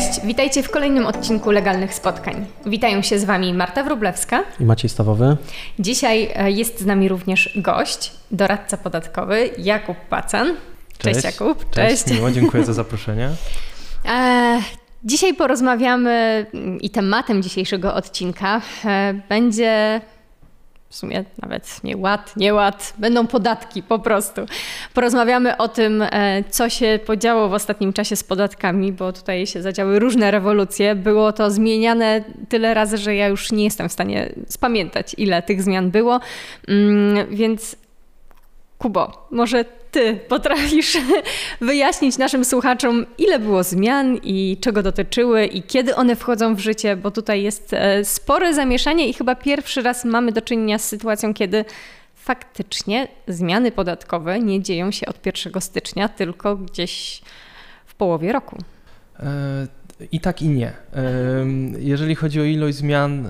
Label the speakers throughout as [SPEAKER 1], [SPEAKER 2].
[SPEAKER 1] Cześć, witajcie w kolejnym odcinku Legalnych Spotkań. Witają się z Wami Marta Wróblewska
[SPEAKER 2] i Maciej Stawowy.
[SPEAKER 1] Dzisiaj e, jest z nami również gość, doradca podatkowy Jakub Pacan.
[SPEAKER 3] Cześć,
[SPEAKER 1] Cześć Jakub.
[SPEAKER 3] Cześć. Cześć. Miło, dziękuję za zaproszenie.
[SPEAKER 1] E, dzisiaj porozmawiamy i tematem dzisiejszego odcinka e, będzie w sumie nawet nie ład, nie ład, będą podatki po prostu. Porozmawiamy o tym, e, co się podziało w ostatnim czasie z podatkami, bo tutaj się zadziały różne rewolucje. Było to zmieniane tyle razy, że ja już nie jestem w stanie spamiętać, ile tych zmian było. Mm, więc Kubo, może ty potrafisz wyjaśnić naszym słuchaczom, ile było zmian i czego dotyczyły i kiedy one wchodzą w życie, bo tutaj jest e, spore zamieszanie i chyba pierwszy raz mamy do czynienia z sytuacją, kiedy faktycznie zmiany podatkowe nie dzieją się od 1 stycznia, tylko gdzieś w połowie roku.
[SPEAKER 3] E, i tak i nie. Jeżeli chodzi o ilość zmian,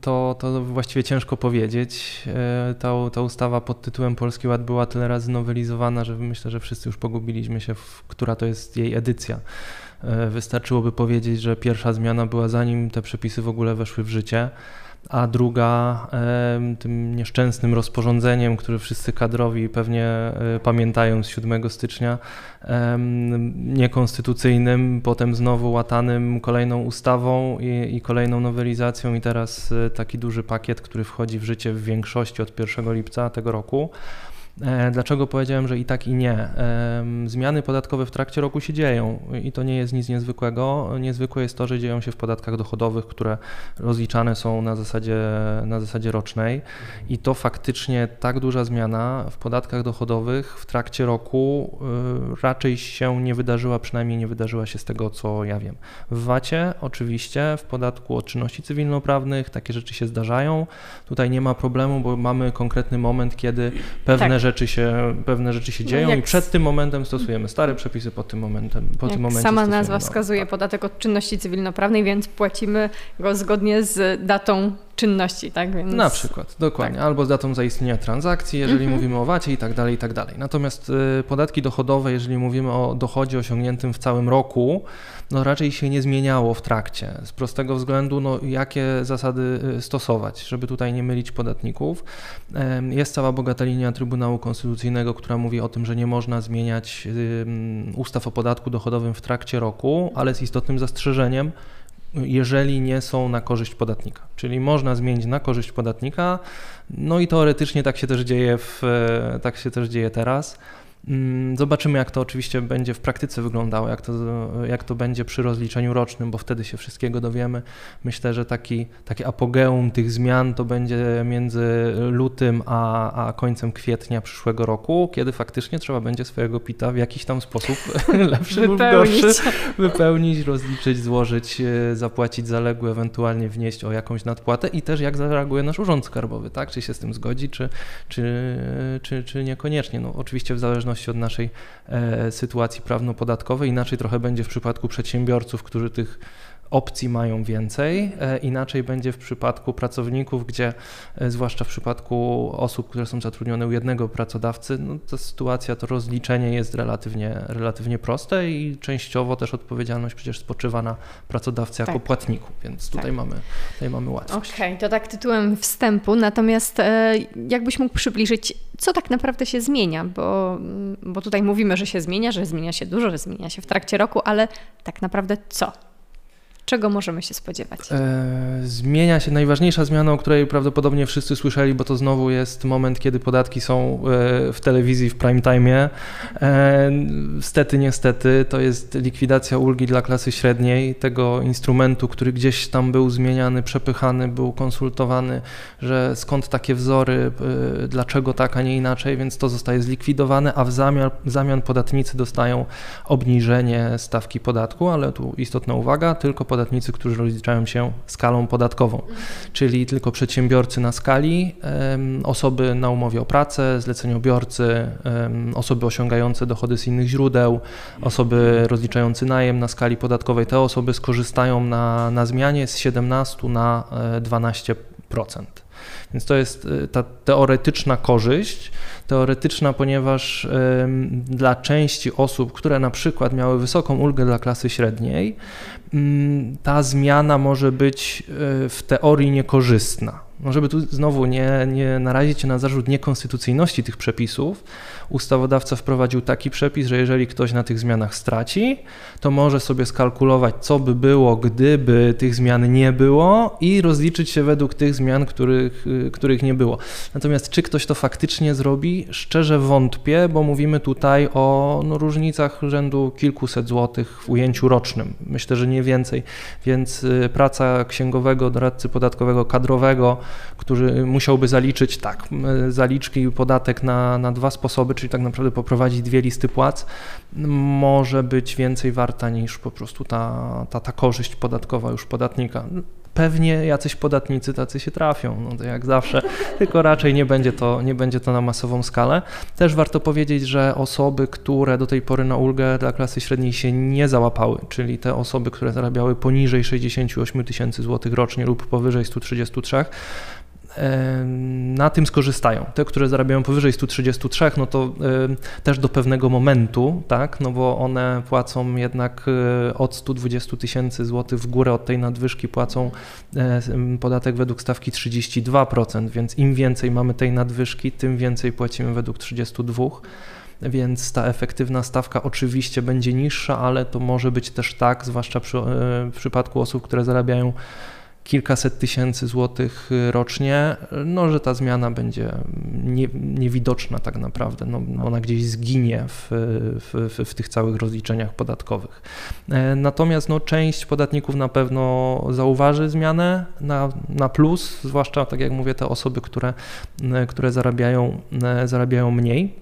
[SPEAKER 3] to, to właściwie ciężko powiedzieć. E, ta, ta ustawa pod tytułem Polski Ład była tyle razy nowelizowana, że myślę, że wszyscy już pogubiliśmy się, w, która to jest jej edycja. E, wystarczyłoby powiedzieć, że pierwsza zmiana była zanim te przepisy w ogóle weszły w życie a druga tym nieszczęsnym rozporządzeniem, które wszyscy kadrowi pewnie e, pamiętają z 7 stycznia, niekonstytucyjnym, potem znowu łatanym kolejną ustawą i, i kolejną nowelizacją i teraz e, taki duży pakiet, który wchodzi w życie w większości od 1 lipca tego roku. E, dlaczego powiedziałem, że i tak i nie? Zmiany podatkowe w trakcie roku się dzieją i to nie jest nic niezwykłego. Niezwykłe jest to, że dzieją się w podatkach dochodowych, które rozliczane są na zasadzie, na zasadzie rocznej i to faktycznie tak duża zmiana w podatkach dochodowych w trakcie roku y, raczej się nie wydarzyła, przynajmniej nie wydarzyła się z tego, co ja wiem. W VAT-ie oczywiście, w podatku od czynności cywilnoprawnych takie rzeczy się zdarzają. Tutaj nie ma problemu, bo mamy konkretny moment, kiedy pewne tak rzeczy się, pewne rzeczy się no dzieją no i przed tym momentem stosujemy stare przepisy, po tym momentem, po tym momencie
[SPEAKER 1] Sama nazwa wskazuje tak. podatek od czynności cywilnoprawnej, więc płacimy go zgodnie z datą czynności, tak?
[SPEAKER 3] Więc... Na przykład, dokładnie. Tak. Albo z datą zaistnienia transakcji, jeżeli mhm. mówimy o VAT-ie i tak dalej, i tak dalej. Natomiast y, podatki dochodowe, jeżeli mówimy o dochodzie osiągniętym w całym roku, no raczej się nie zmieniało w trakcie. Z prostego względu, no jakie zasady y, stosować, żeby tutaj nie mylić podatników. Jest cała bogata linia Trybunału Konstytucyjnego, która mówi o tym, że nie można zmieniać ustaw o podatku dochodowym w trakcie roku, ale z istotnym zastrzeżeniem, jeżeli nie są na korzyść podatnika. Czyli można zmienić na korzyść podatnika, no i teoretycznie tak się też dzieje, w, tak się też dzieje teraz. Mm, zobaczymy, jak to oczywiście będzie w praktyce wyglądało, jak to, jak to będzie przy rozliczeniu rocznym, bo wtedy się wszystkiego dowiemy. Myślę, że taki, takie apogeum tych zmian to będzie między lutym a, a końcem kwietnia przyszłego roku, kiedy faktycznie trzeba będzie swojego pita w jakiś tam sposób lepszy lub gorszy wypełnić, rozliczyć, złożyć, e, zapłacić zaległy, ewentualnie wnieść o jakąś nadpłatę i też jak zareaguje nasz urząd skarbowy, tak? Czy się z tym zgodzi, czy, czy, czy, czy niekoniecznie. No, oczywiście w zależności zależności od naszej e, sytuacji prawno-podatkowej. Inaczej trochę będzie w przypadku przedsiębiorców, którzy tych opcji mają więcej. E, inaczej będzie w przypadku pracowników, gdzie e, zwłaszcza w przypadku osób, które są zatrudnione u jednego pracodawcy, no ta sytuacja, to rozliczenie jest relatywnie, relatywnie proste i częściowo też odpowiedzialność przecież spoczywa na pracodawcy jako tak. płatniku, więc tutaj, tak. mamy, tutaj mamy łatwość.
[SPEAKER 1] Okej, okay, to tak tytułem wstępu, natomiast e, jakbyś mógł przybliżyć, co tak naprawdę się zmienia, bo, bo tutaj mówimy, że się zmienia, że zmienia się dużo, że zmienia się w trakcie roku, ale tak naprawdę co? Czego możemy się spodziewać? E,
[SPEAKER 3] zmienia się najważniejsza zmiana, o której prawdopodobnie wszyscy słyszeli, bo to znowu jest moment, kiedy podatki są e, w telewizji w prime time. E, stety, niestety, to jest likwidacja ulgi dla klasy średniej, tego instrumentu, który gdzieś tam był zmieniany, przepychany, był konsultowany, że skąd takie wzory, dlaczego tak, a nie inaczej, więc to zostaje zlikwidowane, a w zamian, w zamian podatnicy dostają obniżenie stawki podatku, ale tu istotna uwaga, tylko podatnicy, którzy rozliczają się skalą podatkową, czyli tylko przedsiębiorcy na skali, osoby na umowie o pracę, zleceniobiorcy, osoby osiągające dochody z innych źródeł, osoby rozliczające najem na skali podatkowej. Te osoby skorzystają na, na zmianie z 17 na 12%. Więc to jest ta teoretyczna korzyść, teoretyczna, ponieważ dla części osób, które na przykład miały wysoką ulgę dla klasy średniej, ta zmiana może być w teorii niekorzystna. No żeby tu znowu nie, nie narazić się na zarzut niekonstytucyjności tych przepisów, ustawodawca wprowadził taki przepis, że jeżeli ktoś na tych zmianach straci, to może sobie skalkulować, co by było, gdyby tych zmian nie było i rozliczyć się według tych zmian, których, których nie było. Natomiast czy ktoś to faktycznie zrobi? Szczerze wątpię, bo mówimy tutaj o no, różnicach rzędu kilkuset złotych w ujęciu rocznym. Myślę, że nie więcej, więc y, praca księgowego, doradcy podatkowego, kadrowego, który musiałby zaliczyć tak, zaliczki i podatek na, na dwa sposoby, czyli tak naprawdę poprowadzić dwie listy płac, może być więcej warta niż po prostu ta, ta, ta korzyść podatkowa już podatnika. Pewnie jacyś podatnicy tacy się trafią, no to jak zawsze, tylko raczej nie będzie, to, nie będzie to na masową skalę. Też warto powiedzieć, że osoby, które do tej pory na ulgę dla klasy średniej się nie załapały, czyli te osoby, które zarabiały poniżej 68 tysięcy złotych rocznie lub powyżej 133, na tym skorzystają. Te, które zarabiają powyżej 133, no to też do pewnego momentu, tak, no bo one płacą jednak e, od 120 tysięcy złotych w górę od tej nadwyżki płacą e, podatek według stawki 32%, więc im więcej mamy tej nadwyżki, tym więcej płacimy według 32 więc ta efektywna stawka oczywiście będzie niższa, ale to może być też tak, zwłaszcza przy, e, w przypadku osób, które zarabiają kilkaset tysięcy złotych rocznie, no, że ta zmiana będzie nie, niewidoczna tak naprawdę. No, ona gdzieś zginie w, w, w, tych całych rozliczeniach podatkowych. E, natomiast no, część podatników na pewno zauważy zmianę na, na plus, zwłaszcza tak jak mówię, te osoby, które, które zarabiają, zarabiają mniej.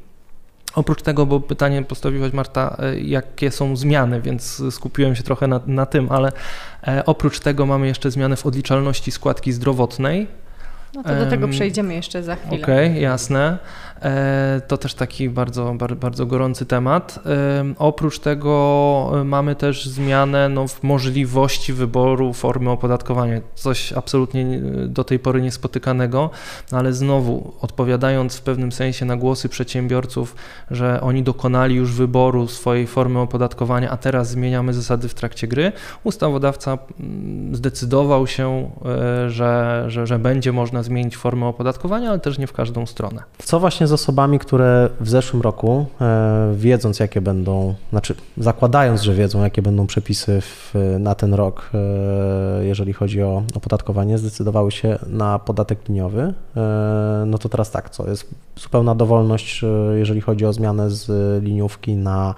[SPEAKER 3] Oprócz tego, bo pytanie postawiłaś Marta, e, jakie są zmiany, więc skupiłem się trochę na, na tym, ale e, oprócz tego mamy jeszcze zmiany w odliczalności składki zdrowotnej.
[SPEAKER 1] No to do tego przejdziemy jeszcze za chwilę.
[SPEAKER 3] Okej, okay, jasne. E, to też taki bardzo, bardzo gorący temat. E, oprócz tego e, mamy też zmianę no, w możliwości wyboru formy opodatkowania. Coś absolutnie do tej pory niespotykanego, no, ale znowu odpowiadając w pewnym sensie na głosy przedsiębiorców, że oni dokonali już wyboru swojej formy opodatkowania, a teraz zmieniamy zasady w trakcie gry, ustawodawca mm, zdecydował się, że, że, że będzie można zmienić formę opodatkowania, ale też nie w każdą stronę.
[SPEAKER 2] Co właśnie z osobami, które w zeszłym roku, e, wiedząc jakie będą, znaczy zakładając, że wiedzą jakie będą przepisy w, na ten rok, e, jeżeli chodzi o opodatkowanie, zdecydowały się na podatek liniowy, e, no to teraz tak, co jest zupełna dowolność, jeżeli chodzi o zmianę z liniówki na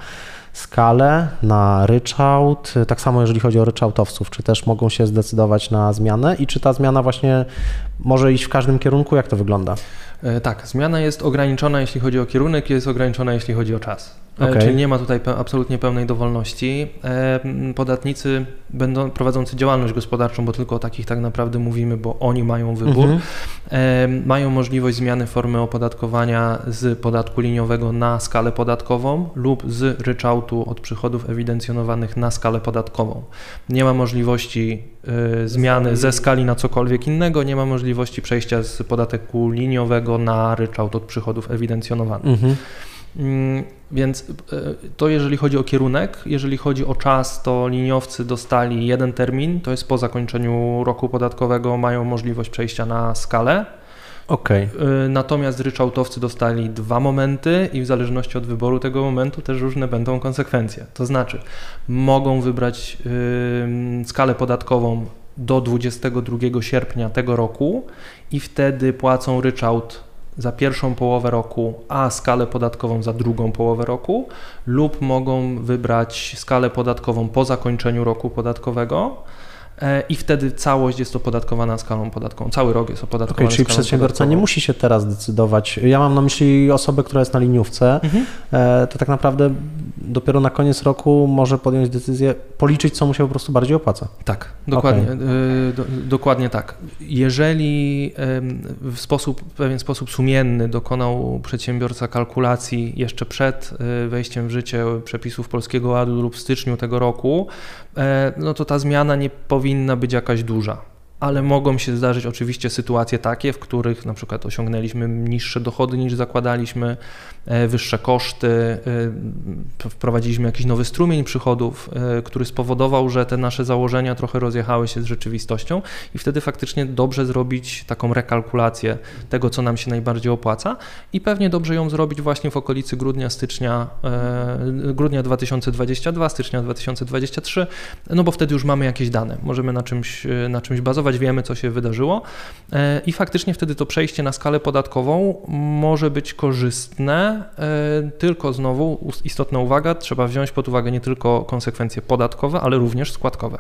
[SPEAKER 2] skalę, na ryczałt, tak samo jeżeli chodzi o ryczałtowców, czy też mogą się zdecydować na zmianę i czy ta zmiana właśnie może iść w każdym kierunku, jak to wygląda?
[SPEAKER 3] E, tak, zmiana jest ograniczona, jeśli chodzi o kierunek, jest ograniczona, jeśli chodzi o czas. E, okay. Czyli nie ma tutaj absolutnie pełnej dowolności. E, podatnicy będą prowadzący działalność gospodarczą, bo tylko o takich tak naprawdę mówimy, bo oni mają wybór, mm -hmm. mają możliwość zmiany formy opodatkowania z podatku liniowego na skalę podatkową lub z ryczałtu od przychodów ewidencjonowanych na skalę podatkową. Nie ma możliwości zmiany ze skali na cokolwiek innego, nie ma możliwości przejścia z podatku liniowego na ryczałt od przychodów ewidencjonowanych. Mm -hmm. Więc e, to jeżeli chodzi o kierunek, jeżeli chodzi o czas, to liniowcy dostali jeden termin, to jest po zakończeniu roku podatkowego, mają możliwość przejścia na skalę.
[SPEAKER 2] Okay.
[SPEAKER 3] Natomiast ryczałtowcy dostali dwa momenty i w zależności od wyboru tego momentu też różne będą konsekwencje. To znaczy, mogą wybrać yy, skalę podatkową do 22 sierpnia tego roku i wtedy płacą ryczałt za pierwszą połowę roku, a skalę podatkową za drugą połowę roku, lub mogą wybrać skalę podatkową po zakończeniu roku podatkowego i wtedy całość jest opodatkowana skalą podatkową. Cały rok jest opodatkowany okay,
[SPEAKER 2] czyli przedsiębiorca podatkową. nie musi się teraz decydować. Ja mam na myśli osobę, która jest na liniówce, mhm. E, to tak naprawdę dopiero na koniec roku może podjąć decyzję, policzyć, co mu się po prostu bardziej opłaca.
[SPEAKER 3] Tak, dokładnie, okay. E, do, dokładnie tak. Jeżeli w sposób, w pewien sposób sumienny dokonał przedsiębiorca kalkulacji jeszcze przed wejściem w życie przepisów Polskiego Ładu lub w styczniu tego roku, no to ta zmiana nie powinna powinna być jakaś duża. Ale mogą się zdarzyć oczywiście sytuacje takie, w których na przykład osiągnęliśmy niższe dochody niż zakładaliśmy, e, wyższe koszty, e, wprowadziliśmy jakiś nowy strumień przychodów, e, który spowodował, że te nasze założenia trochę rozjechały się z rzeczywistością i wtedy faktycznie dobrze zrobić taką rekalkulację tego, co nam się najbardziej opłaca i pewnie dobrze ją zrobić właśnie w okolicy grudnia, stycznia, grudnia 2022, stycznia 2023, no bo wtedy już mamy jakieś dane, możemy na czymś, na czymś bazować, wiemy, co się wydarzyło e, i faktycznie wtedy to przejście na skalę podatkową może być korzystne, e, tylko znowu istotna uwaga, trzeba wziąć pod uwagę nie tylko konsekwencje podatkowe, ale również składkowe.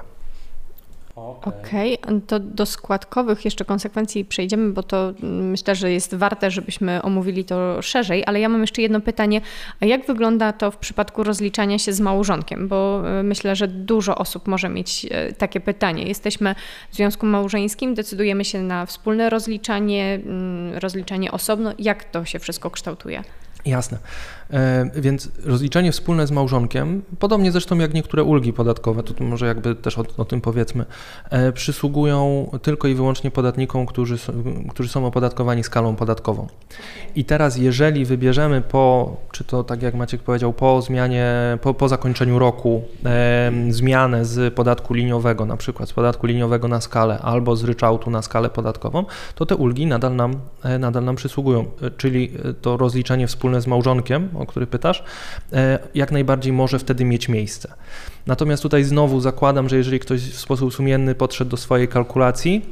[SPEAKER 1] Okej, okay. to do składkowych jeszcze konsekwencji przejdziemy, bo to myślę, że jest warte, żebyśmy omówili to szerzej, ale ja mam jeszcze jedno pytanie. A jak wygląda to w przypadku rozliczania się z małżonkiem? Bo e, myślę, że dużo osób może mieć e, takie pytanie. Jesteśmy w związku małżeńskim, decydujemy się na wspólne rozliczanie, mm, rozliczanie osobno. Jak to się wszystko kształtuje?
[SPEAKER 3] Jasne. E, więc rozliczenie wspólne z małżonkiem, podobnie zresztą jak niektóre ulgi podatkowe, to może jakby też o, o tym powiedzmy, e, przysługują tylko i wyłącznie podatnikom, którzy, którzy są opodatkowani skalą podatkową. I teraz, jeżeli wybierzemy po, czy to tak jak Maciek powiedział, po zmianie, po, po zakończeniu roku, e, zmianę z podatku liniowego, na przykład z podatku liniowego na skalę albo z ryczałtu na skalę podatkową, to te ulgi nadal nam, nadal nam przysługują, czyli to rozliczenie wspólne z małżonkiem, o który pytasz, e, jak najbardziej może wtedy mieć miejsce. Natomiast tutaj znowu zakładam, że jeżeli ktoś w sposób sumienny podszedł do swojej kalkulacji,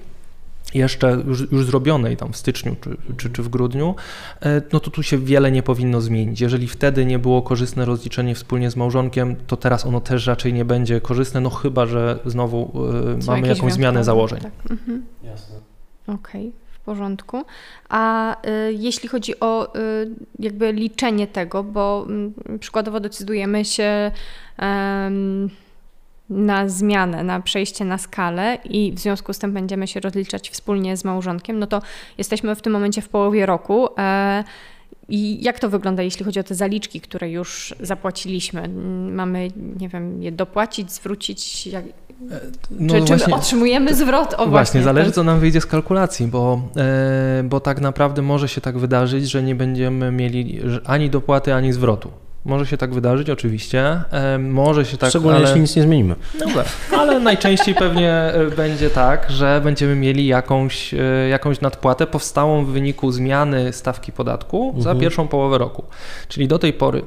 [SPEAKER 3] jeszcze już, już zrobionej tam w styczniu czy, czy, czy w grudniu, e, no to tu się wiele nie powinno zmienić. Jeżeli wtedy nie było korzystne rozliczenie wspólnie z małżonkiem, to teraz ono też raczej nie będzie korzystne, no chyba, że znowu y, mamy jakąś zmianę założeń. Tak. Mhm.
[SPEAKER 1] Jasne. Okej. Okay porządku. A y, jeśli chodzi o y, jakby liczenie tego, bo y, przykładowo decydujemy się na zmianę, na przejście na skalę i w związku z tym będziemy się rozliczać wspólnie z małżonkiem, no to jesteśmy w tym momencie w połowie roku. E, i jak to wygląda, jeśli chodzi o te zaliczki, które już zapłaciliśmy? Mamy, nie wiem, je dopłacić, zwrócić? Jak... No czy, właśnie, czy otrzymujemy zwrot? O,
[SPEAKER 3] właśnie, właśnie zależy, co nam wyjdzie z kalkulacji, bo, e, bo tak naprawdę może się tak wydarzyć, że nie będziemy mieli ani dopłaty, ani zwrotu. Może się tak wydarzyć, oczywiście. Może się tak.
[SPEAKER 2] Szczególnie ale... jeśli nic nie zmienimy.
[SPEAKER 3] No tak, ale najczęściej pewnie e, będzie tak, że będziemy mieli jakąś, e, jakąś nadpłatę powstałą w wyniku zmiany stawki podatku mhm. za pierwszą połowę roku. Czyli do tej pory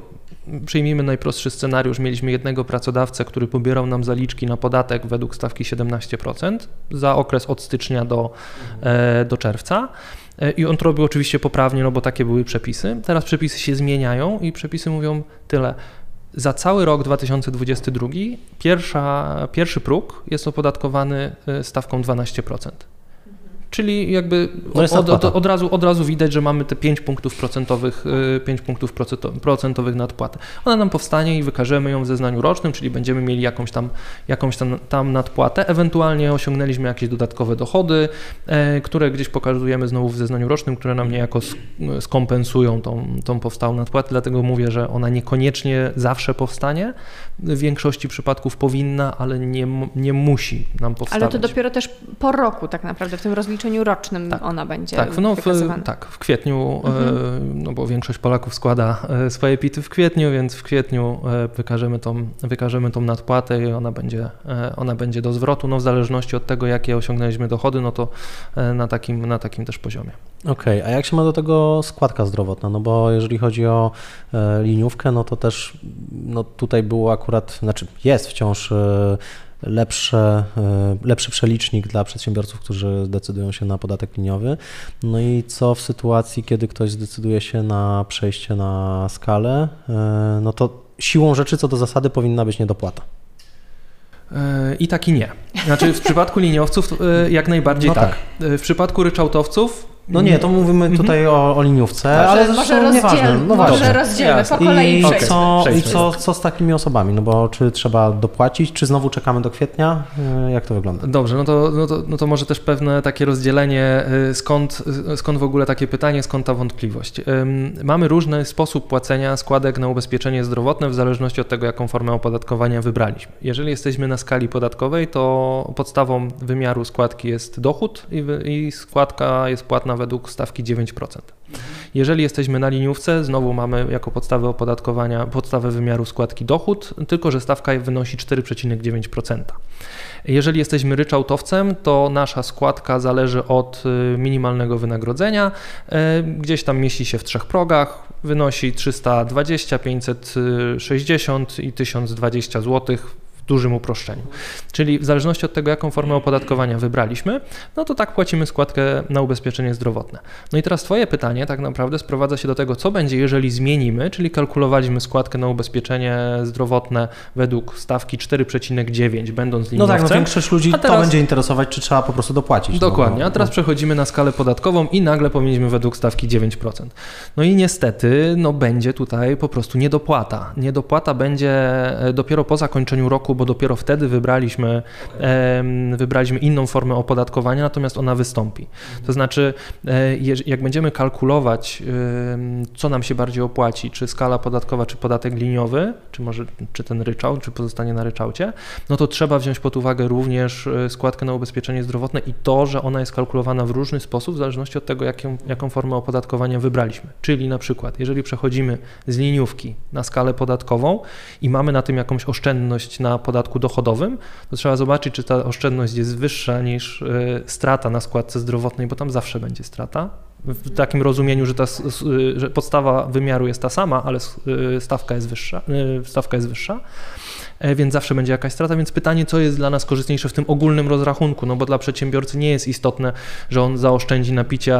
[SPEAKER 3] Przyjmijmy najprostszy scenariusz. Mieliśmy jednego pracodawcę, który pobierał nam zaliczki na podatek według stawki 17% za okres od stycznia do, e, do czerwca. E, I on to robił oczywiście poprawnie, no bo takie były przepisy. Teraz przepisy się zmieniają i przepisy mówią tyle. Za cały rok 2022 pierwsza, pierwszy próg jest opodatkowany e, stawką 12%. Czyli jakby no od, od, od, razu, od razu widać, że mamy te 5 punktów procentowych, 5 y, punktów procentowych nadpłaty. Ona nam powstanie i wykażemy ją w zeznaniu rocznym, czyli będziemy mieli jakąś tam, jakąś tam, tam nadpłatę. Ewentualnie osiągnęliśmy jakieś dodatkowe dochody, e, które gdzieś pokazujemy znowu w zeznaniu rocznym, które nam niejako skompensują tą, tą powstałą nadpłatę. Dlatego mówię, że ona niekoniecznie zawsze powstanie. W większości przypadków powinna, ale nie, nie musi nam powstać.
[SPEAKER 1] Ale to dopiero też po roku tak naprawdę w tym rozliczeniu rozliczeniu rocznym tak. ona będzie
[SPEAKER 3] tak, no, w, tak, w kwietniu, e, mhm. no bo większość Polaków składa e, swoje pity w kwietniu, więc w kwietniu e, wykażemy tą, wykażemy tą nadpłatę i ona będzie, ona będzie do zwrotu, no w zależności od tego, jakie osiągnęliśmy dochody, no to na takim, na takim też poziomie.
[SPEAKER 2] Okej, okay, a jak się ma do tego składka zdrowotna? No bo jeżeli chodzi o liniówkę, no to też no tutaj było akurat, znaczy jest wciąż lepsze, e, lepszy przelicznik dla przedsiębiorców, którzy decydują się na podatek liniowy. No i co w sytuacji, kiedy ktoś zdecyduje się na przejście na skalę, e, no to siłą rzeczy co do zasady powinna być niedopłata.
[SPEAKER 3] E, I tak i nie. Znaczy w przypadku liniowców jak najbardziej no tak. tak. W przypadku ryczałtowców
[SPEAKER 2] No nie, to mówimy mhm. tutaj o, o liniówce,
[SPEAKER 1] może,
[SPEAKER 2] ale
[SPEAKER 1] może rozdziel, nieważne. No może
[SPEAKER 2] właśnie.
[SPEAKER 1] rozdzielmy, po kolei
[SPEAKER 2] I, co, i co, co z takimi osobami? No bo czy trzeba dopłacić, czy znowu czekamy do kwietnia? E, jak to wygląda?
[SPEAKER 3] Dobrze, no to, no to, no to może też pewne takie rozdzielenie, y, skąd, y, skąd w ogóle takie pytanie, skąd ta wątpliwość. Mamy różny sposób płacenia składek na ubezpieczenie zdrowotne w zależności od tego, jaką formę opodatkowania wybraliśmy. Jeżeli jesteśmy na skali podatkowej, to podstawą wymiaru składki jest dochód i, i składka jest płatna według stawki 9%. Jeżeli jesteśmy na liniówce, znowu mamy jako podstawę opodatkowania, podstawę wymiaru składki dochód, tylko że stawka wynosi 4,9%. Jeżeli jesteśmy ryczałtowcem, to nasza składka zależy od y, minimalnego wynagrodzenia. Y, gdzieś tam mieści się w trzech progach, wynosi 320, 560 i 1020 zł dużym uproszczeniu. Czyli w zależności od tego, jaką formę opodatkowania wybraliśmy, no to tak płacimy składkę na ubezpieczenie zdrowotne. No i teraz Twoje pytanie tak naprawdę sprowadza się do tego, co będzie, jeżeli zmienimy, czyli kalkulowaliśmy składkę na ubezpieczenie zdrowotne według stawki 4,9, będąc liniowcem.
[SPEAKER 2] No tak, no większość ludzi teraz... to będzie interesować, czy trzeba po prostu dopłacić.
[SPEAKER 3] No Dokładnie, no, a teraz no. przechodzimy na skalę podatkową i nagle powinniśmy według stawki 9%. No i niestety, no będzie tutaj po prostu niedopłata. Niedopłata będzie e, dopiero po zakończeniu roku bo dopiero wtedy wybraliśmy, wybraliśmy inną formę opodatkowania, natomiast ona wystąpi. To znaczy, e, jak będziemy kalkulować, co nam się bardziej opłaci, czy skala podatkowa, czy podatek liniowy, czy może czy ten ryczałt, czy pozostanie na ryczałcie, no to trzeba wziąć pod uwagę również e, składkę na ubezpieczenie zdrowotne i to, że ona jest kalkulowana w różny sposób, w zależności od tego, jaką, jaką formę opodatkowania wybraliśmy. Czyli na przykład, jeżeli przechodzimy z liniówki na skalę podatkową i mamy na tym jakąś oszczędność na podatku dochodowym, to trzeba zobaczyć, czy ta oszczędność jest wyższa niż e, strata na składce zdrowotnej, bo tam zawsze będzie strata. W takim rozumieniu, że, ta, że podstawa wymiaru jest ta sama, ale e, stawka jest wyższa. Stawka jest wyższa. E, więc zawsze będzie jakaś strata. Więc pytanie, co jest dla nas korzystniejsze w tym ogólnym rozrachunku, no bo dla przedsiębiorcy nie jest istotne, że on zaoszczędzi na picie,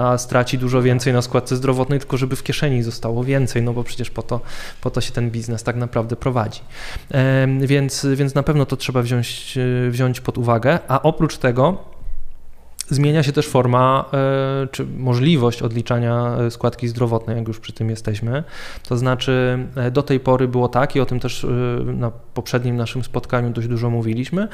[SPEAKER 3] a straci dużo więcej na składce zdrowotnej, tylko żeby w kieszeni zostało więcej, no bo przecież po to, po to się ten biznes tak naprawdę prowadzi. Więc, więc na pewno to trzeba wziąć, e, wziąć pod uwagę, a oprócz tego Zmienia się też forma e, czy możliwość odliczania e, składki zdrowotnej, jak już przy tym jesteśmy. To znaczy, e, do tej pory było tak, i o tym też na poprzednim naszym spotkaniu dość dużo mówiliśmy,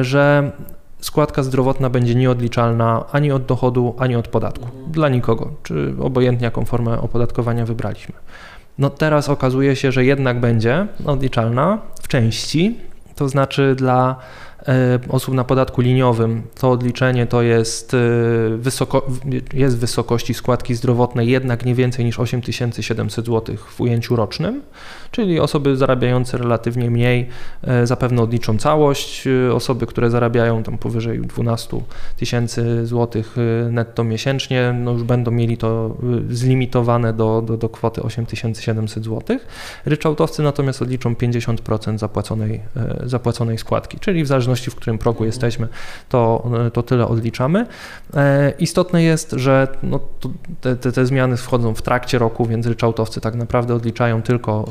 [SPEAKER 3] że składka zdrowotna będzie nieodliczalna ani od dochodu, ani od podatku. Dla nikogo, czy obojętnie jaką formę opodatkowania wybraliśmy. No teraz okazuje się, że jednak będzie odliczalna w części, to znaczy dla osób na podatku liniowym, to odliczenie to jest, e, wysoko, jest wysokości składki zdrowotnej jednak nie więcej niż 8700 zł w ujęciu rocznym, czyli osoby zarabiające relatywnie mniej e, zapewne odliczą całość, osoby, które zarabiają tam powyżej 12 tysięcy złotych netto miesięcznie, no już będą mieli to zlimitowane do, do, do kwoty 8700 zł. Ryczałtowcy natomiast odliczą 50% zapłaconej, zapłaconej składki, czyli w zależności zależności w którym progu jesteśmy, to, to tyle odliczamy. E, istotne jest, że no, te, te, zmiany wchodzą w trakcie roku, więc ryczałtowcy tak naprawdę odliczają tylko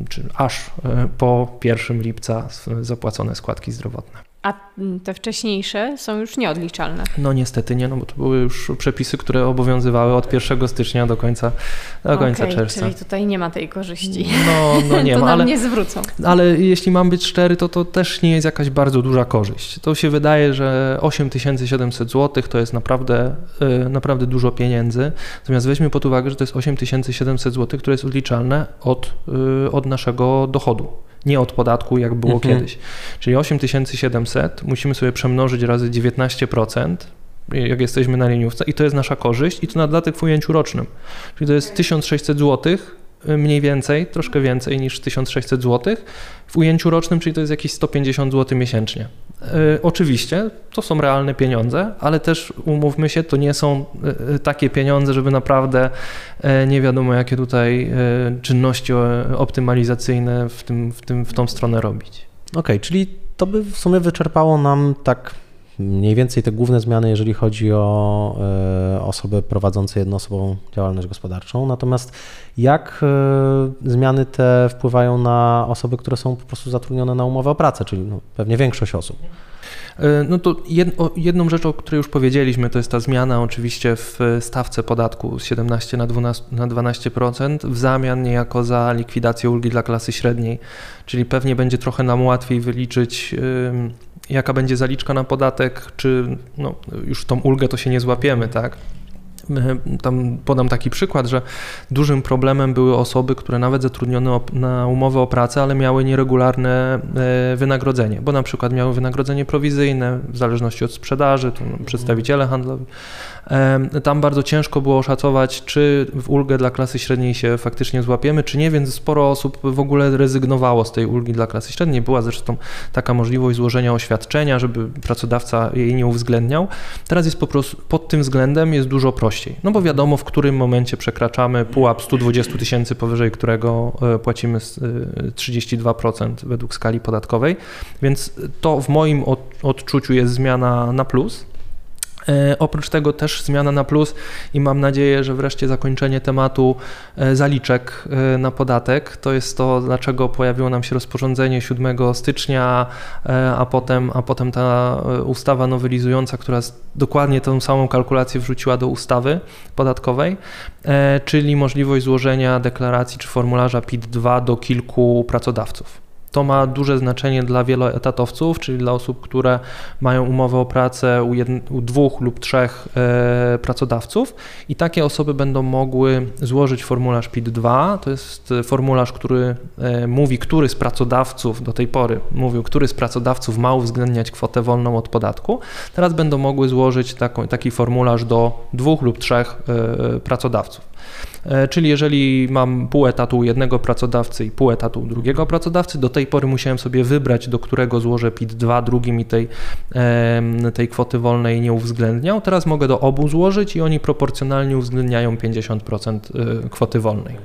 [SPEAKER 3] e, czy aż e, po 1 lipca zapłacone składki zdrowotne.
[SPEAKER 1] A te wcześniejsze są już nieodliczalne.
[SPEAKER 3] No niestety nie, no bo to były już przepisy, które obowiązywały od 1 stycznia do końca, do końca okay, czerwca.
[SPEAKER 1] Czyli tutaj nie ma tej korzyści.
[SPEAKER 3] No, no nie
[SPEAKER 1] to
[SPEAKER 3] ma. Ale,
[SPEAKER 1] nie zwrócą.
[SPEAKER 3] Ale jeśli mam być szczery, to to też nie jest jakaś bardzo duża korzyść. To się wydaje, że 8700 zł to jest naprawdę, y, naprawdę dużo pieniędzy. Natomiast weźmy pod uwagę, że to jest 8700 zł, które jest odliczalne od, y, od naszego dochodu nie od podatku, jak było mhm. kiedyś. Czyli 8700 musimy sobie przemnożyć razy 19%, jak jesteśmy na liniówce i to jest nasza korzyść i to na dodatek w ujęciu rocznym. Czyli to jest 1600 zł mniej więcej, troszkę więcej niż 1600 zł w ujęciu rocznym, czyli to jest jakieś 150 zł miesięcznie. E, oczywiście to są realne pieniądze, ale też umówmy się, to nie są e, takie pieniądze, żeby naprawdę e, nie wiadomo jakie tutaj czynności optymalizacyjne w, tym, w, tym, w tą stronę robić.
[SPEAKER 2] Okej, okay, czyli to by w sumie wyczerpało nam tak mniej więcej te główne zmiany, jeżeli chodzi o osoby prowadzące jednoosobową działalność gospodarczą. Natomiast jak zmiany te wpływają na osoby, które są po prostu zatrudnione na umowę o pracę, czyli no, pewnie większość osób?
[SPEAKER 3] E, no to jedną rzecz, o której już powiedzieliśmy, to jest ta zmiana oczywiście w stawce podatku z 17 na 12%, na 12% w zamian niejako za likwidację ulgi dla klasy średniej, czyli pewnie będzie trochę nam łatwiej wyliczyć jaka będzie zaliczka na podatek, czy no, już tą ulgę to się nie złapiemy, tak? Tam podam taki przykład, że dużym problemem były osoby, które nawet zatrudnione na umowę o pracę, ale miały nieregularne e, wynagrodzenie, bo na przykład miały wynagrodzenie prowizyjne w zależności od sprzedaży, to przedstawiciele handlowi. Tam bardzo ciężko było oszacować, czy w ulgę dla klasy średniej się faktycznie złapiemy, czy nie, więc sporo osób w ogóle rezygnowało z tej ulgi dla klasy średniej. Była zresztą taka możliwość złożenia oświadczenia, żeby pracodawca jej nie uwzględniał. Teraz jest po prostu pod tym względem jest dużo prościej, no bo wiadomo, w którym momencie przekraczamy pułap 120 tysięcy, powyżej którego e, płacimy 32% e, według skali podatkowej, więc to w moim odczuciu jest zmiana na plus. E, oprócz tego też zmiana na plus i mam nadzieję, że wreszcie zakończenie tematu e, zaliczek e, na podatek. To jest to, dlaczego pojawiło nam się rozporządzenie 7 stycznia, a potem, a potem ta ustawa nowelizująca, która dokładnie tę samą kalkulację wrzuciła do ustawy podatkowej, czyli możliwość złożenia deklaracji czy formularza PIT-2 do kilku pracodawców. To ma duże znaczenie dla wieloetatowców, czyli dla osób, które mają umowę o pracę u, u dwóch lub trzech e, pracodawców i takie osoby będą mogły złożyć formularz PIT-2. To jest formularz, który e, mówi, który z pracodawców do tej pory mówił, który z pracodawców ma uwzględniać kwotę wolną od podatku. Teraz będą mogły złożyć taką, taki formularz do dwóch lub trzech e, pracodawców. E, czyli jeżeli mam pół etatu u jednego pracodawcy i pół etatu u drugiego pracodawcy, do tej pory musiałem sobie wybrać, do którego złożę PIT-2, drugi mi tej, tej kwoty wolnej nie uwzględniał. Teraz mogę do obu złożyć i oni proporcjonalnie uwzględniają 50% e, kwoty wolnej.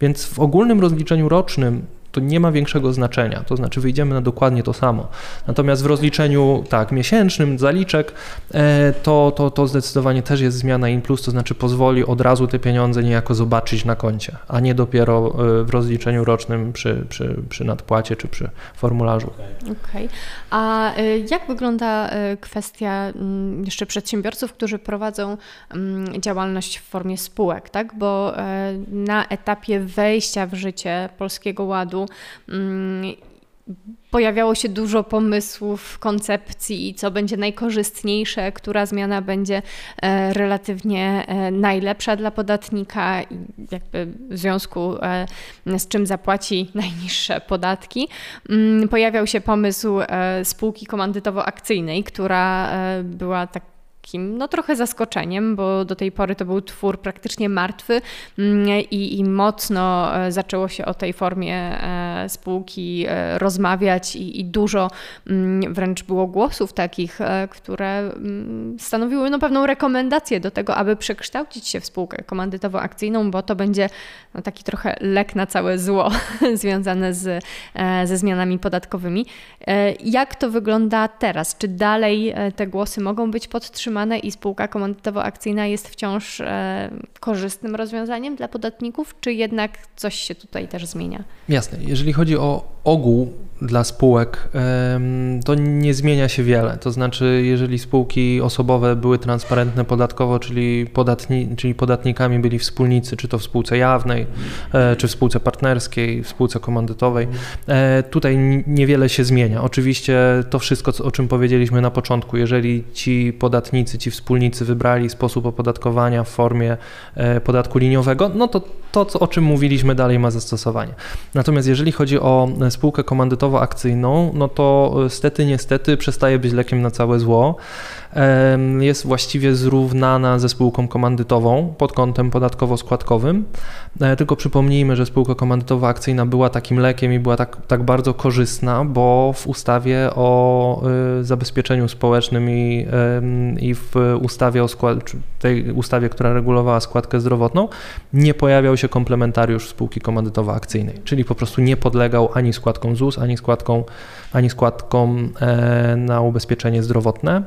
[SPEAKER 3] Więc w ogólnym rozliczeniu rocznym to nie ma większego znaczenia, to znaczy wyjdziemy na dokładnie to samo. Natomiast w rozliczeniu tak miesięcznym zaliczek e, to, to, to zdecydowanie też jest zmiana in plus, to znaczy pozwoli od razu te pieniądze niejako zobaczyć na koncie, a nie dopiero e, w rozliczeniu rocznym przy, przy, przy nadpłacie czy przy formularzu.
[SPEAKER 1] Okej. Okay. A e, jak wygląda kwestia mm, jeszcze przedsiębiorców, którzy prowadzą mm, działalność w formie spółek, tak? Bo na etapie wejścia w życie Polskiego Ładu Mm, pojawiało się dużo pomysłów, koncepcji, co będzie najkorzystniejsze, która zmiana będzie e, relatywnie e, najlepsza dla podatnika i jakby w związku e, z czym zapłaci najniższe podatki. Mm, pojawiał się pomysł spółki komandytowo-akcyjnej, która była tak takim no trochę zaskoczeniem, bo do tej pory to był twór praktycznie martwy mm, i, i mocno e, zaczęło się o tej formie e, spółki e, rozmawiać i, i dużo mm, wręcz było głosów takich, które mm, stanowiły no pewną rekomendację do tego, aby przekształcić się w spółkę komandytowo-akcyjną, bo to będzie no taki trochę lek na całe zło związane z, ze zmianami podatkowymi. Jak to wygląda teraz? Czy dalej te głosy mogą być podtrzymane? Utrzymane i spółka komandytowo-akcyjna jest wciąż e, korzystnym rozwiązaniem dla podatników, czy jednak coś się tutaj też zmienia?
[SPEAKER 3] Jasne. Jeżeli chodzi o ogół dla spółek, to nie zmienia się wiele. To znaczy, jeżeli spółki osobowe były transparentne podatkowo, czyli, podatni, czyli podatnikami byli wspólnicy, czy to w spółce jawnej, e, czy w spółce partnerskiej, w spółce komandytowej, e, tutaj niewiele się zmienia. Oczywiście to wszystko, o czym powiedzieliśmy na początku, jeżeli ci podatnicy, ci wspólnicy wybrali sposób opodatkowania w formie e, podatku liniowego, no to to, o czym mówiliśmy, dalej ma zastosowanie. Natomiast jeżeli chodzi o spółkę komandytowo-akcyjną, no to e, stety, niestety przestaje być lekiem na całe zło jest właściwie zrównana ze spółką komandytową pod kątem podatkowo-składkowym. E, tylko przypomnijmy, że spółka komandytowa akcyjna była takim lekiem i była tak, tak bardzo korzystna, bo w ustawie o e, zabezpieczeniu społecznym i, i w ustawie o skład, tej ustawie, która regulowała składkę zdrowotną, nie pojawiał się komplementariusz spółki komandytowo-akcyjnej, czyli po prostu nie podlegał ani składkom ZUS, ani składkom, ani składkom e, na ubezpieczenie zdrowotne.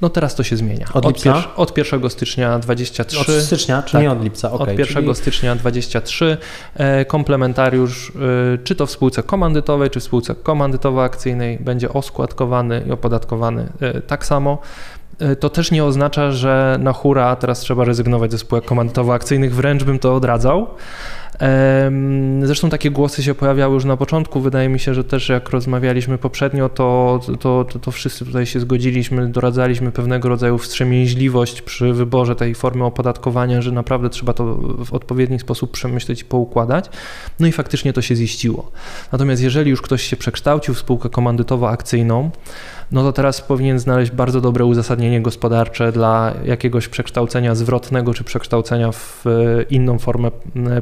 [SPEAKER 3] No teraz to się zmienia.
[SPEAKER 2] Od lipca?
[SPEAKER 3] Od, pier, od 1 stycznia 23.
[SPEAKER 2] Od stycznia, czy tak. nie od lipca?
[SPEAKER 3] Okay, od 1 czyli... stycznia 23 komplementariusz, czy to w spółce komandytowej, czy w spółce komandytowo-akcyjnej będzie oskładkowany i opodatkowany tak samo. To też nie oznacza, że na hura teraz trzeba rezygnować ze spółek komandytowo-akcyjnych, wręcz bym to odradzał. Zresztą takie głosy się pojawiały już na początku. Wydaje mi się, że też jak rozmawialiśmy poprzednio, to, to, to, to wszyscy tutaj się zgodziliśmy, doradzaliśmy pewnego rodzaju wstrzemięźliwość przy wyborze tej formy opodatkowania, że naprawdę trzeba to w odpowiedni sposób przemyśleć i poukładać. No i faktycznie to się ziściło. Natomiast jeżeli już ktoś się przekształcił w spółkę komandytowo-akcyjną, no to teraz powinien znaleźć bardzo dobre uzasadnienie gospodarcze dla jakiegoś przekształcenia zwrotnego czy przekształcenia w e, inną formę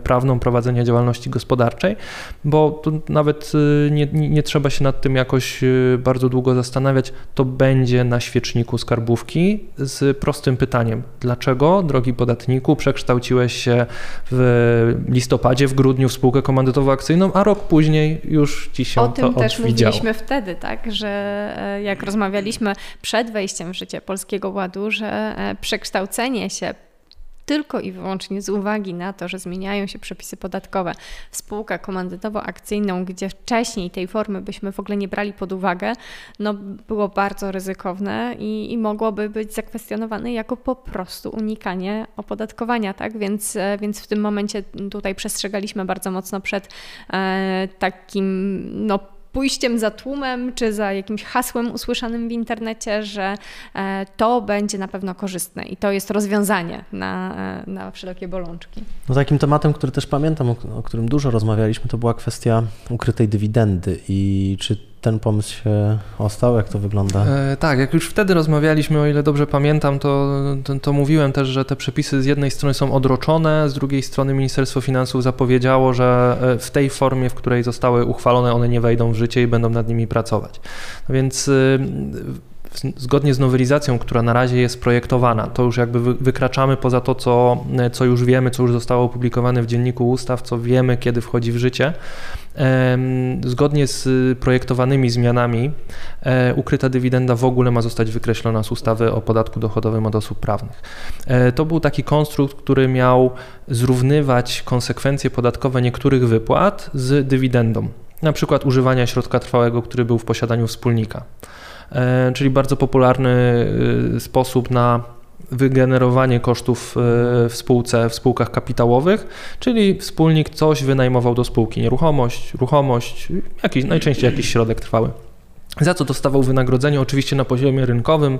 [SPEAKER 3] prawną prowadzenia działalności gospodarczej, bo tu nawet e, nie, nie trzeba się nad tym jakoś e, bardzo długo zastanawiać. To będzie na świeczniku skarbówki z prostym pytaniem: dlaczego, drogi podatniku, przekształciłeś się w listopadzie, w grudniu w spółkę komandytowo-akcyjną, a rok później już ci się
[SPEAKER 1] o
[SPEAKER 3] to
[SPEAKER 1] tym też
[SPEAKER 3] odwidziało.
[SPEAKER 1] mówiliśmy wtedy, tak, że jak rozmawialiśmy przed wejściem w życie Polskiego Ładu, że e, przekształcenie się tylko i wyłącznie z uwagi na to, że zmieniają się przepisy podatkowe w spółkę komandytowo-akcyjną, gdzie wcześniej tej formy byśmy w ogóle nie brali pod uwagę, no było bardzo ryzykowne i, i mogłoby być zakwestionowane jako po prostu unikanie opodatkowania, tak? Więc, e, więc w tym momencie tutaj przestrzegaliśmy bardzo mocno przed e, takim, no pójściem za tłumem, czy za jakimś hasłem usłyszanym w internecie, że e, to będzie na pewno korzystne i to jest rozwiązanie na, e, na wszelkie bolączki.
[SPEAKER 2] No takim tematem, który też pamiętam, o, o którym dużo rozmawialiśmy, to była kwestia ukrytej dywidendy i czy ten pomysł się ostał? Jak to wygląda?
[SPEAKER 3] E, tak, jak już wtedy rozmawialiśmy, o ile dobrze pamiętam, to, to, to, mówiłem też, że te przepisy z jednej strony są odroczone, z drugiej strony Ministerstwo Finansów zapowiedziało, że e, w tej formie, w której zostały uchwalone, one nie wejdą w życie i będą nad nimi pracować. No więc y, zgodnie z nowelizacją, która na razie jest projektowana, to już jakby wykraczamy poza to, co, co już wiemy, co już zostało opublikowane w dzienniku ustaw, co wiemy, kiedy wchodzi w życie. Zgodnie z projektowanymi zmianami e, ukryta dywidenda w ogóle ma zostać wykreślona z ustawy o podatku dochodowym od osób prawnych. E, to był taki konstrukt, który miał zrównywać konsekwencje podatkowe niektórych wypłat z dywidendą, na przykład używania środka trwałego, który był w posiadaniu wspólnika. E, czyli bardzo popularny y, sposób na wygenerowanie kosztów e, w spółce, w spółkach kapitałowych, czyli wspólnik coś wynajmował do spółki, nieruchomość, ruchomość, jakiś, najczęściej jakiś środek trwały. Za co dostawał wynagrodzenie, oczywiście na poziomie rynkowym,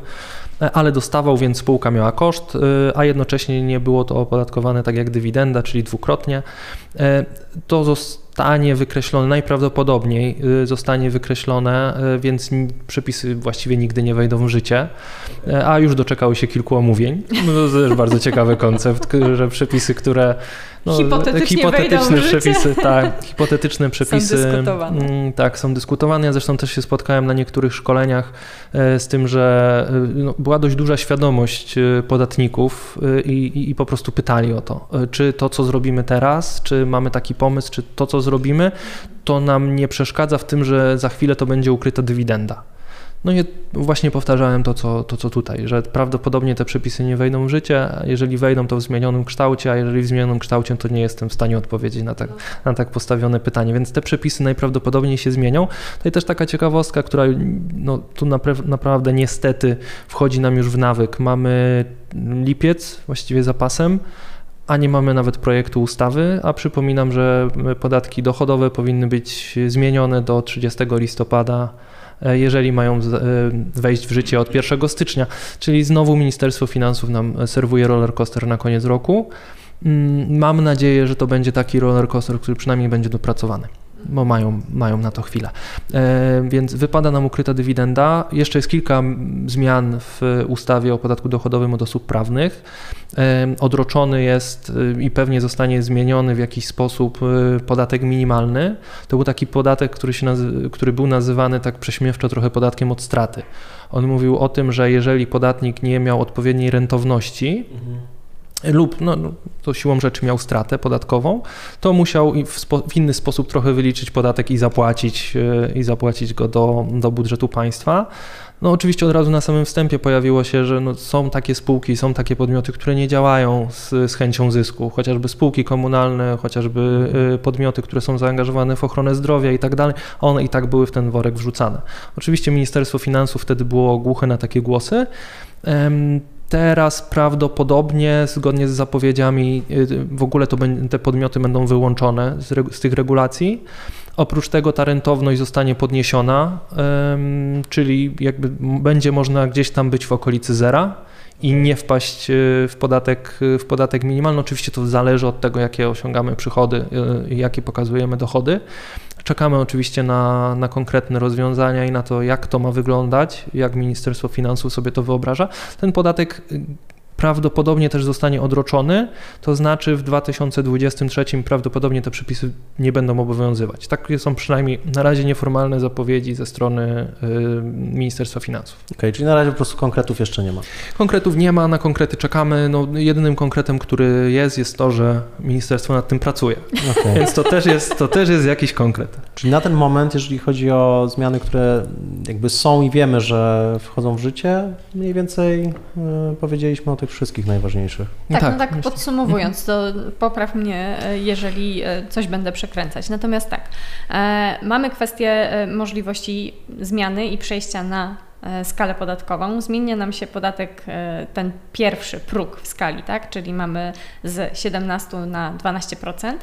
[SPEAKER 3] e, ale dostawał, więc spółka miała koszt, a jednocześnie nie było to opodatkowane tak jak dywidenda, czyli dwukrotnie. To zostało zostanie wykreślone, najprawdopodobniej y, zostanie wykreślone, y, więc przepisy właściwie nigdy nie wejdą w życie, y, a już doczekały się kilku omówień. No to też bardzo ciekawy koncept, że przepisy, które
[SPEAKER 1] no, hipotetyczne
[SPEAKER 3] przepisy, tak, hipotetyczne przepisy są dyskutowane. Mm, tak, są dyskutowane. Ja zresztą też się spotkałem na niektórych szkoleniach e, z tym, że e, no, była dość duża świadomość e, podatników i, i, i po prostu pytali o to, czy to, co zrobimy teraz, czy mamy taki pomysł, czy to, co zrobimy, to nam nie przeszkadza w tym, że za chwilę to będzie ukryta dywidenda. No i właśnie powtarzałem to co, to, co tutaj, że prawdopodobnie te przepisy nie wejdą w życie, a jeżeli wejdą, to w zmienionym kształcie, a jeżeli w zmienionym kształcie, to nie jestem w stanie odpowiedzieć na tak, na tak postawione pytanie. Więc te przepisy najprawdopodobniej się zmienią. Tutaj też taka ciekawostka, która no, tu napra- naprawdę niestety wchodzi nam już w nawyk. Mamy lipiec właściwie zapasem a nie mamy nawet projektu ustawy, a przypominam, że podatki dochodowe powinny być zmienione do 30 listopada jeżeli mają e, wejść w życie od 1 stycznia. Czyli znowu Ministerstwo Finansów nam serwuje roller coaster na koniec roku. Mm, mam nadzieję, że to będzie taki roller coaster, który przynajmniej będzie dopracowany bo mają, mają na to chwilę. E, więc wypada nam ukryta dywidenda. Jeszcze jest kilka zmian w ustawie o podatku dochodowym od osób prawnych. E, odroczony jest e, i pewnie zostanie zmieniony w jakiś sposób podatek minimalny. To był taki podatek, który, się nazy- który był nazywany tak prześmiewczo trochę podatkiem od straty. On mówił o tym, że jeżeli podatnik nie miał odpowiedniej rentowności, mhm lub no, no, to siłą rzeczy miał stratę podatkową, to musiał w, spo, w, inny sposób trochę wyliczyć podatek i zapłacić, i zapłacić go do, do budżetu państwa. No oczywiście od razu na samym wstępie pojawiło się, że no, są takie spółki, są takie podmioty, które nie działają z, z chęcią zysku, chociażby spółki komunalne, chociażby y, podmioty, które są zaangażowane w ochronę zdrowia i tak dalej, one i tak były w ten worek wrzucane. Oczywiście Ministerstwo Finansów wtedy było głuche na takie głosy. Teraz prawdopodobnie, zgodnie z zapowiedziami, y, w ogóle to te podmioty będą wyłączone z, z tych regulacji. Oprócz tego ta rentowność zostanie podniesiona, czyli jakby będzie można gdzieś tam być w okolicy zera i nie wpaść y, w podatek, w podatek minimalny. Oczywiście to zależy od tego, jakie osiągamy przychody, y, jakie pokazujemy dochody. Czekamy oczywiście na, na konkretne rozwiązania i na to, jak to ma wyglądać, jak Ministerstwo Finansów sobie to wyobraża. Ten podatek prawdopodobnie też zostanie odroczony, to znaczy w 2023 prawdopodobnie te przepisy nie będą obowiązywać. Takie są przynajmniej na razie nieformalne zapowiedzi ze strony y, Ministerstwa Finansów.
[SPEAKER 2] Okej, okay, czyli na razie po prostu konkretów jeszcze nie ma.
[SPEAKER 3] Konkretów nie ma, na konkrety czekamy. No, jedynym konkretem, który jest, jest to, że ministerstwo nad tym pracuje. Okay. Więc to też, jest, to też jest jakiś konkret.
[SPEAKER 2] Czyli na ten moment, jeżeli chodzi o zmiany, które jakby są i wiemy, że wchodzą w życie, mniej więcej y, powiedzieliśmy o tych tych wszystkich najważniejszych.
[SPEAKER 1] Tak, tak, no tak podsumowując, to popraw mnie, e, jeżeli e, coś będę przekręcać. Natomiast tak, e, mamy kwestię możliwości zmiany i przejścia na skalę podatkową. Zmienia nam się podatek, ten pierwszy próg w skali, tak? czyli mamy z 17 na 12%,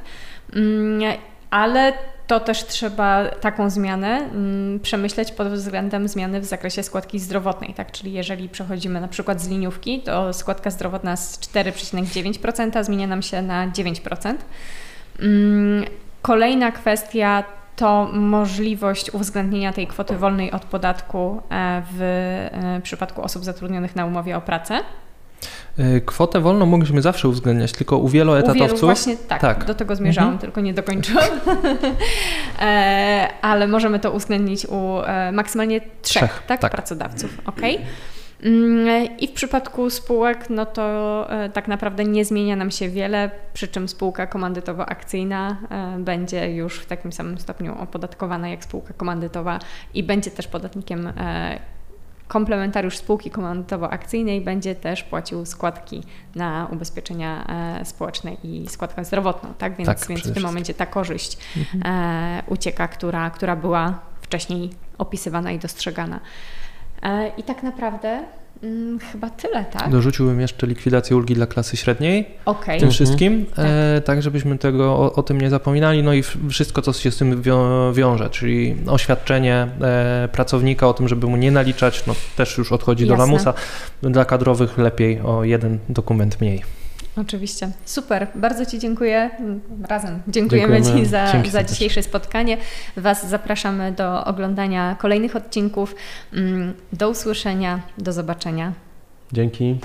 [SPEAKER 1] mm, ale to też trzeba taką zmianę mm, przemyśleć pod względem zmiany w zakresie składki zdrowotnej. Tak? Czyli jeżeli przechodzimy na przykład z liniówki, to składka zdrowotna z 4,9% zmienia nam się na 9%. Mm, kolejna kwestia to możliwość uwzględnienia tej kwoty wolnej od podatku e, w e, przypadku osób zatrudnionych na umowie o pracę.
[SPEAKER 3] E, kwotę wolną mogliśmy zawsze uwzględniać, tylko u wieloetatowców. U wielu
[SPEAKER 1] właśnie tak, tak, do tego zmierzałam, mhm. tylko nie dokończyłam. e, ale możemy to uwzględnić u e, maksymalnie trzech, trzech tak, tak, pracodawców. Okay? Mm, I w przypadku spółek, no to e, tak naprawdę nie zmienia nam się wiele, przy czym spółka komandytowo-akcyjna będzie już w takim samym stopniu opodatkowana jak spółka komandytowa i będzie też podatnikiem komplementariusz spółki komandytowo-akcyjnej będzie też płacił składki na ubezpieczenia e, społeczne i składkę zdrowotną, tak? Więc, tak, więc w tym momencie ta korzyść mhm. E, ucieka, która, która była wcześniej opisywana i dostrzegana. E, I tak naprawdę Hmm, chyba tyle, tak?
[SPEAKER 3] Dorzuciłbym jeszcze likwidację ulgi dla klasy średniej
[SPEAKER 1] okay.
[SPEAKER 3] tym mhm. wszystkim, tak. E, tak żebyśmy tego o, o, tym nie zapominali. No i wszystko, co się z tym wią wiąże, czyli oświadczenie e, pracownika o tym, żeby mu nie naliczać, no też już odchodzi Jasne. do lamusa. Dla kadrowych lepiej o jeden dokument mniej.
[SPEAKER 1] Oczywiście. Super. Bardzo Ci dziękuję. Razem dziękujemy, dziękujemy. Ci za, za dzisiejsze spotkanie. Was zapraszamy do oglądania kolejnych odcinków. Mm, do usłyszenia. Do zobaczenia.
[SPEAKER 2] Dzięki.